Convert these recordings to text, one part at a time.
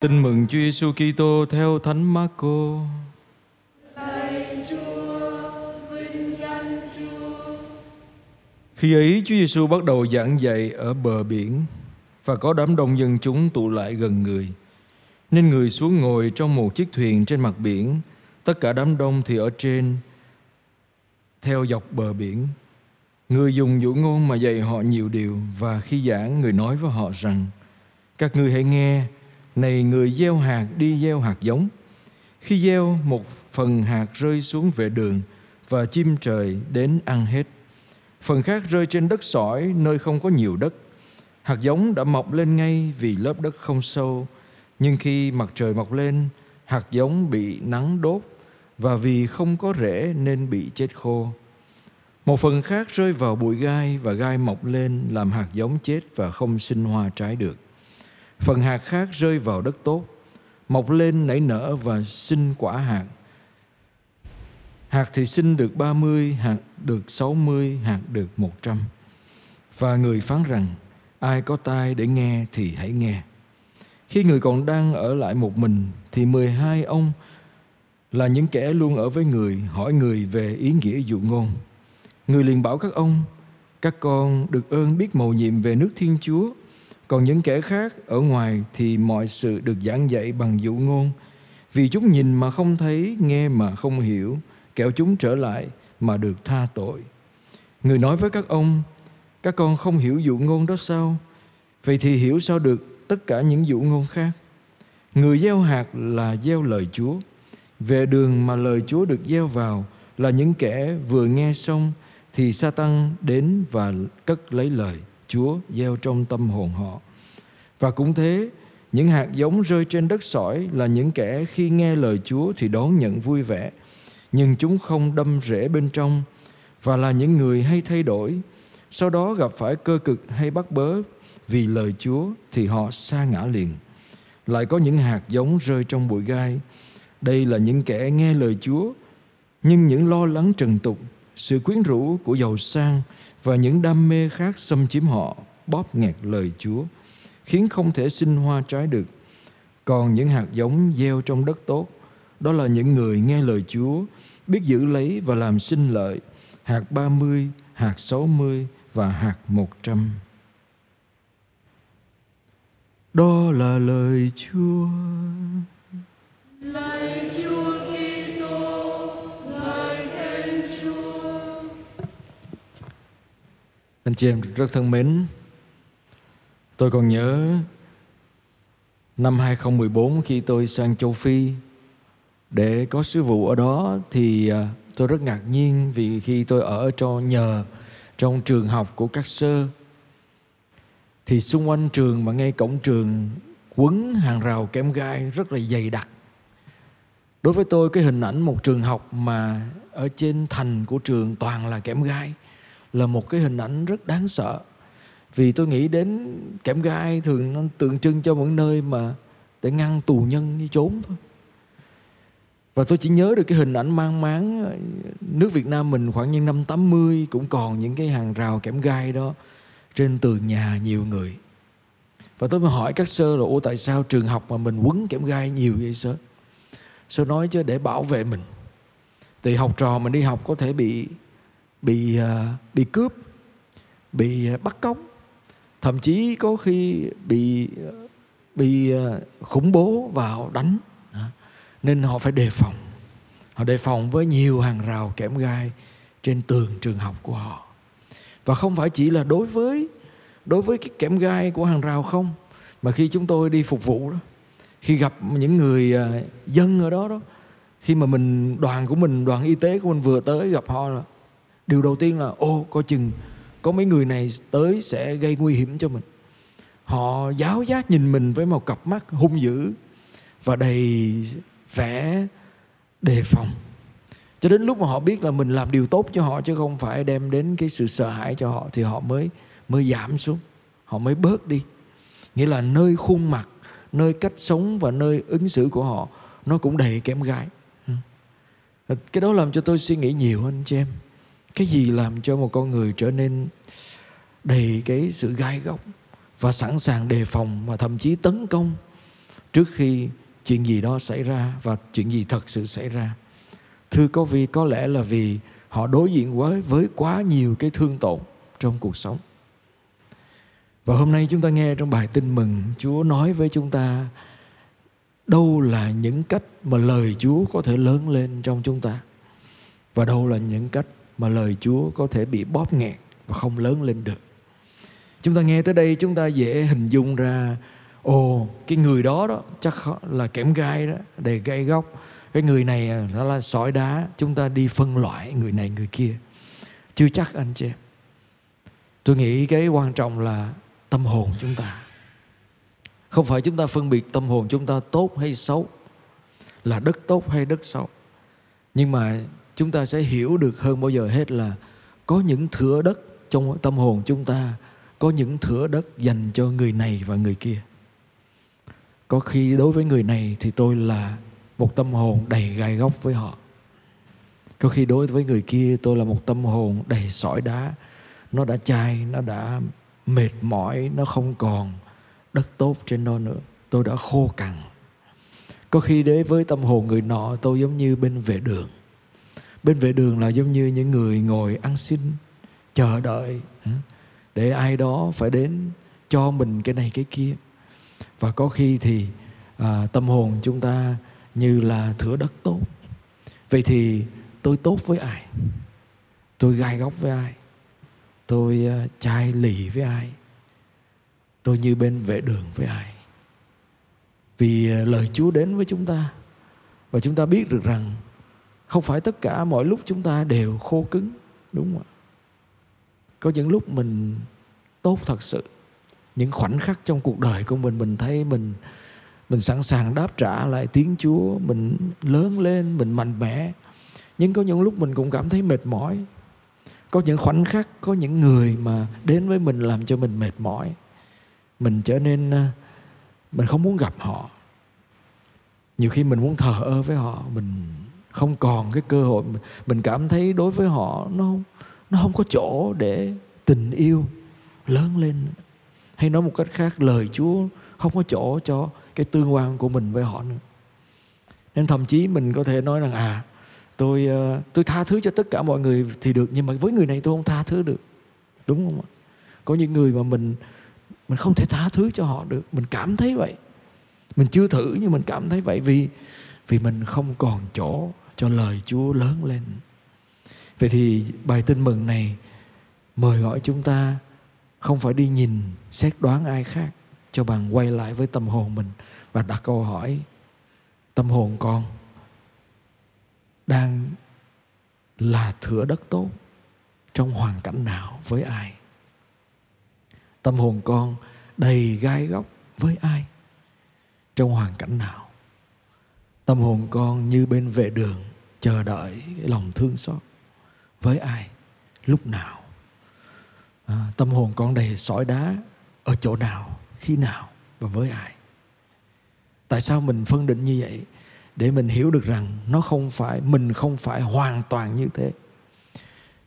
Tin mừng Chúa Giêsu Kitô theo Thánh Marco. Khi ấy Chúa Giêsu bắt đầu giảng dạy ở bờ biển và có đám đông dân chúng tụ lại gần người. Nên người xuống ngồi trong một chiếc thuyền trên mặt biển, tất cả đám đông thì ở trên theo dọc bờ biển. Người dùng dụ ngôn mà dạy họ nhiều điều và khi giảng người nói với họ rằng: Các ngươi hãy nghe, này người gieo hạt đi gieo hạt giống. Khi gieo một phần hạt rơi xuống vệ đường và chim trời đến ăn hết. Phần khác rơi trên đất sỏi nơi không có nhiều đất. Hạt giống đã mọc lên ngay vì lớp đất không sâu. Nhưng khi mặt trời mọc lên, hạt giống bị nắng đốt và vì không có rễ nên bị chết khô. Một phần khác rơi vào bụi gai và gai mọc lên làm hạt giống chết và không sinh hoa trái được. Phần hạt khác rơi vào đất tốt, mọc lên nảy nở và sinh quả hạt. Hạt thì sinh được 30, hạt được 60, hạt được 100. Và người phán rằng, ai có tai để nghe thì hãy nghe. Khi người còn đang ở lại một mình thì 12 ông là những kẻ luôn ở với người hỏi người về ý nghĩa dụ ngôn. Người liền bảo các ông, các con được ơn biết mầu nhiệm về nước Thiên Chúa, còn những kẻ khác ở ngoài thì mọi sự được giảng dạy bằng dụ ngôn, vì chúng nhìn mà không thấy, nghe mà không hiểu, kẻo chúng trở lại mà được tha tội. Người nói với các ông, các con không hiểu dụ ngôn đó sao? Vậy thì hiểu sao được tất cả những dụ ngôn khác? Người gieo hạt là gieo lời Chúa. Về đường mà lời Chúa được gieo vào là những kẻ vừa nghe xong thì Satan đến và cất lấy lời Chúa gieo trong tâm hồn họ. Và cũng thế, những hạt giống rơi trên đất sỏi là những kẻ khi nghe lời Chúa thì đón nhận vui vẻ, nhưng chúng không đâm rễ bên trong và là những người hay thay đổi. Sau đó gặp phải cơ cực hay bắt bớ vì lời Chúa thì họ sa ngã liền. Lại có những hạt giống rơi trong bụi gai. Đây là những kẻ nghe lời Chúa, nhưng những lo lắng trần tục, sự quyến rũ của giàu sang và những đam mê khác xâm chiếm họ, bóp nghẹt lời Chúa, khiến không thể sinh hoa trái được. Còn những hạt giống gieo trong đất tốt, đó là những người nghe lời Chúa, biết giữ lấy và làm sinh lợi, hạt 30, hạt 60 và hạt 100. Đó là lời Chúa. Lời Anh chị em rất thân mến, tôi còn nhớ năm 2014 khi tôi sang châu Phi để có sứ vụ ở đó thì à, tôi rất ngạc nhiên vì khi tôi ở cho nhờ trong trường học của các sơ thì xung quanh trường và ngay cổng trường quấn hàng rào kẽm gai rất là dày đặc. Đối với tôi cái hình ảnh một trường học mà ở trên thành của trường toàn là kẽm gai là một cái hình ảnh rất đáng sợ. Vì tôi nghĩ đến kẽm gai thường nó tượng trưng cho một nơi mà để ngăn tù nhân đi trốn thôi. Và tôi chỉ nhớ được cái hình ảnh mang máng, nước Việt Nam mình khoảng những năm 80 cũng còn những cái hàng rào kẽm gai đó trên tường nhà nhiều người. Và tôi mới hỏi các sơ là, Ủa, tại sao trường học mà mình quấn kẽm gai nhiều vậy, sơ? Sơ nói chứ, để bảo vệ mình. Thì học trò mình đi học có thể bị bị à, bị cướp, bị à, bắt cóc, thậm chí có khi bị bị à, khủng bố vào đánh. Nên họ phải đề phòng. Họ đề phòng với nhiều hàng rào kẽm gai trên tường trường học của họ. Và không phải chỉ là đối với đối với cái kẽm gai của hàng rào không mà khi chúng tôi đi phục vụ đó khi gặp những người dân ở đó đó khi mà mình đoàn của mình đoàn y tế của mình vừa tới gặp họ là điều đầu tiên là, ô, coi chừng có mấy người này tới sẽ gây nguy hiểm cho mình. Họ giáo giác nhìn mình với một cặp mắt hung dữ và đầy vẻ đề phòng. Cho đến lúc mà họ biết là mình làm điều tốt cho họ chứ không phải đem đến cái sự sợ hãi cho họ thì họ mới mới giảm xuống, họ mới bớt đi. Nghĩa là nơi khuôn mặt, nơi cách sống và nơi ứng xử của họ nó cũng đầy kém gái. Ừ. cái đó làm cho tôi suy nghĩ nhiều anh chị em cái gì làm cho một con người trở nên đầy cái sự gai góc và sẵn sàng đề phòng mà thậm chí tấn công trước khi chuyện gì đó xảy ra và chuyện gì thật sự xảy ra? Thưa có vì, có lẽ là vì họ đối diện với với quá nhiều cái thương tổn trong cuộc sống. Và hôm nay chúng ta nghe trong bài tin mừng, Chúa nói với chúng ta, đâu là những cách mà lời Chúa có thể lớn lên trong chúng ta, và đâu là những cách mà lời Chúa có thể bị bóp nghẹt và không lớn lên được. Chúng ta nghe tới đây chúng ta dễ hình dung ra, ồ, cái người đó đó chắc là kẽm gai đó để gai góc. Cái người này à, nó là sỏi đá, chúng ta đi phân loại người này người kia. Chưa chắc, anh chị em. Tôi nghĩ cái quan trọng là tâm hồn chúng ta. Không phải chúng ta phân biệt tâm hồn chúng ta tốt hay xấu, là đất tốt hay đất xấu. Nhưng mà chúng ta sẽ hiểu được hơn bao giờ hết là có những thửa đất trong tâm hồn chúng ta, có những thửa đất dành cho người này và người kia. Có khi đối với người này thì tôi là một tâm hồn đầy gai góc với họ. Có khi đối với người kia, tôi là một tâm hồn đầy sỏi đá. Nó đã chai, nó đã mệt mỏi, nó không còn đất tốt trên nó nữa. Tôi đã khô cằn. Có khi đến với tâm hồn người nọ, tôi giống như bên vệ đường bên vệ đường là giống như những người ngồi ăn xin chờ đợi để ai đó phải đến cho mình cái này cái kia. Và có khi thì à, tâm hồn chúng ta như là thửa đất tốt. Vậy thì tôi tốt với ai? Tôi gai góc với ai? Tôi uh, chai lì với ai? Tôi như bên vệ đường với ai? Vì uh, lời chúa đến với chúng ta. Và chúng ta biết được rằng không phải tất cả mọi lúc chúng ta đều khô cứng, đúng không ạ? Có những lúc mình tốt thật sự, những khoảnh khắc trong cuộc đời của mình mình thấy mình mình sẵn sàng đáp trả lại tiếng Chúa, mình lớn lên, mình mạnh mẽ. Nhưng có những lúc mình cũng cảm thấy mệt mỏi. Có những khoảnh khắc, có những người mà đến với mình làm cho mình mệt mỏi. Mình trở nên ờ, mình không muốn gặp họ. Nhiều khi mình muốn thờ ơ với họ, mình không còn cái cơ hội. Mình cảm thấy đối với họ nó nó không có chỗ để tình yêu lớn lên hay nói một cách khác, lời Chúa không có chỗ cho cái tương quan của mình với họ nữa. Nên thậm chí mình có thể nói rằng à tôi ờ, tôi tha thứ cho tất cả mọi người thì được, nhưng mà với người này tôi không tha thứ được. Đúng không ạ? Có những người mà mình mình không thể tha thứ cho họ được. Mình cảm thấy vậy. Mình chưa thử nhưng mình cảm thấy vậy vì vì mình không còn chỗ cho lời Chúa lớn lên. Vậy thì bài tin mừng này mời gọi chúng ta không phải đi nhìn, xét đoán ai khác, cho bằng quay lại với tâm hồn mình và đặt câu hỏi, tâm hồn con đang là thửa đất tốt trong hoàn cảnh nào với ai? Tâm hồn con đầy gai góc với ai trong hoàn cảnh nào? Tâm hồn con như bên vệ đường chờ đợi cái lòng thương xót. Với ai? Lúc nào? À, tâm hồn con đầy sỏi đá ở chỗ nào khi nào và với ai? Tại sao mình phân định như vậy? Để mình hiểu được rằng nó không phải mình không phải hoàn toàn như thế.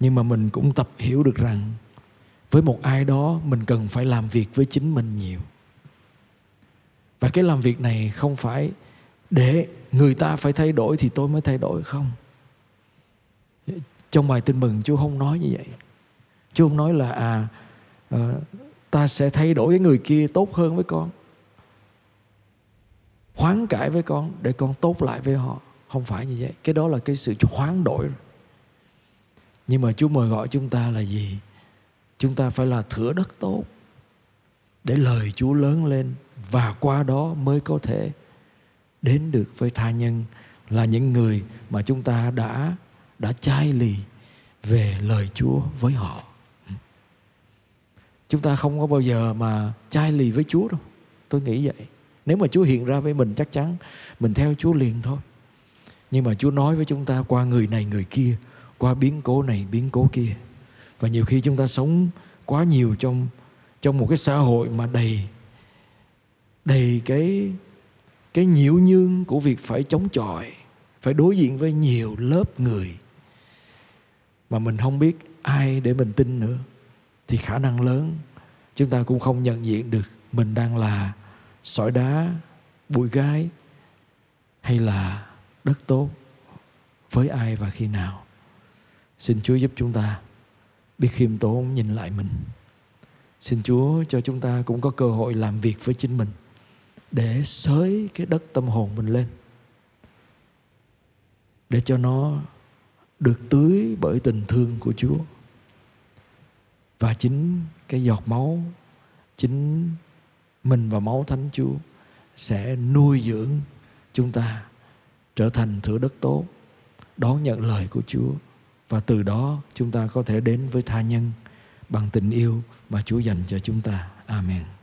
Nhưng mà mình cũng tập hiểu được rằng với một ai đó mình cần phải làm việc với chính mình nhiều. Và cái làm việc này không phải để người ta phải thay đổi thì tôi mới thay đổi không? Trong bài tin mừng chúa không nói như vậy. Chúa không nói là à, à ta sẽ thay đổi cái người kia tốt hơn với con hoán cải với con để con tốt lại với họ. Không phải như vậy. Cái đó là cái sự hoán đổi. Nhưng mà chúa mời gọi chúng ta là gì? Chúng ta phải là thửa đất tốt để lời chúa lớn lên và qua đó mới có thể đến được với tha nhân là những người mà chúng ta đã đã chai lì về lời chúa với họ chúng ta không có bao giờ mà chai lì với chúa đâu tôi nghĩ vậy nếu mà Chúa hiện ra với mình chắc chắn mình theo Chúa liền thôi. Nhưng mà Chúa nói với chúng ta qua người này người kia, qua biến cố này biến cố kia. Và nhiều khi chúng ta sống quá nhiều trong trong một cái xã hội mà đầy đầy cái cái nhiễu nhương của việc phải chống chọi, phải đối diện với nhiều lớp người mà mình không biết ai để mình tin nữa thì khả năng lớn chúng ta cũng không nhận diện được mình đang là sỏi đá bụi gái hay là đất tốt với ai và khi nào. Xin chúa giúp chúng ta biết khiêm tốn nhìn lại mình. Xin chúa cho chúng ta cũng có cơ hội làm việc với chính mình để sới cái đất tâm hồn mình lên, để cho nó được tưới bởi tình thương của chúa. Và chính cái giọt máu, chính mình và máu thánh chúa sẽ nuôi dưỡng chúng ta trở thành thửa đất tốt, đón nhận lời của chúa. Và từ đó chúng ta có thể đến với tha nhân bằng tình yêu mà chúa dành cho chúng ta. Amen.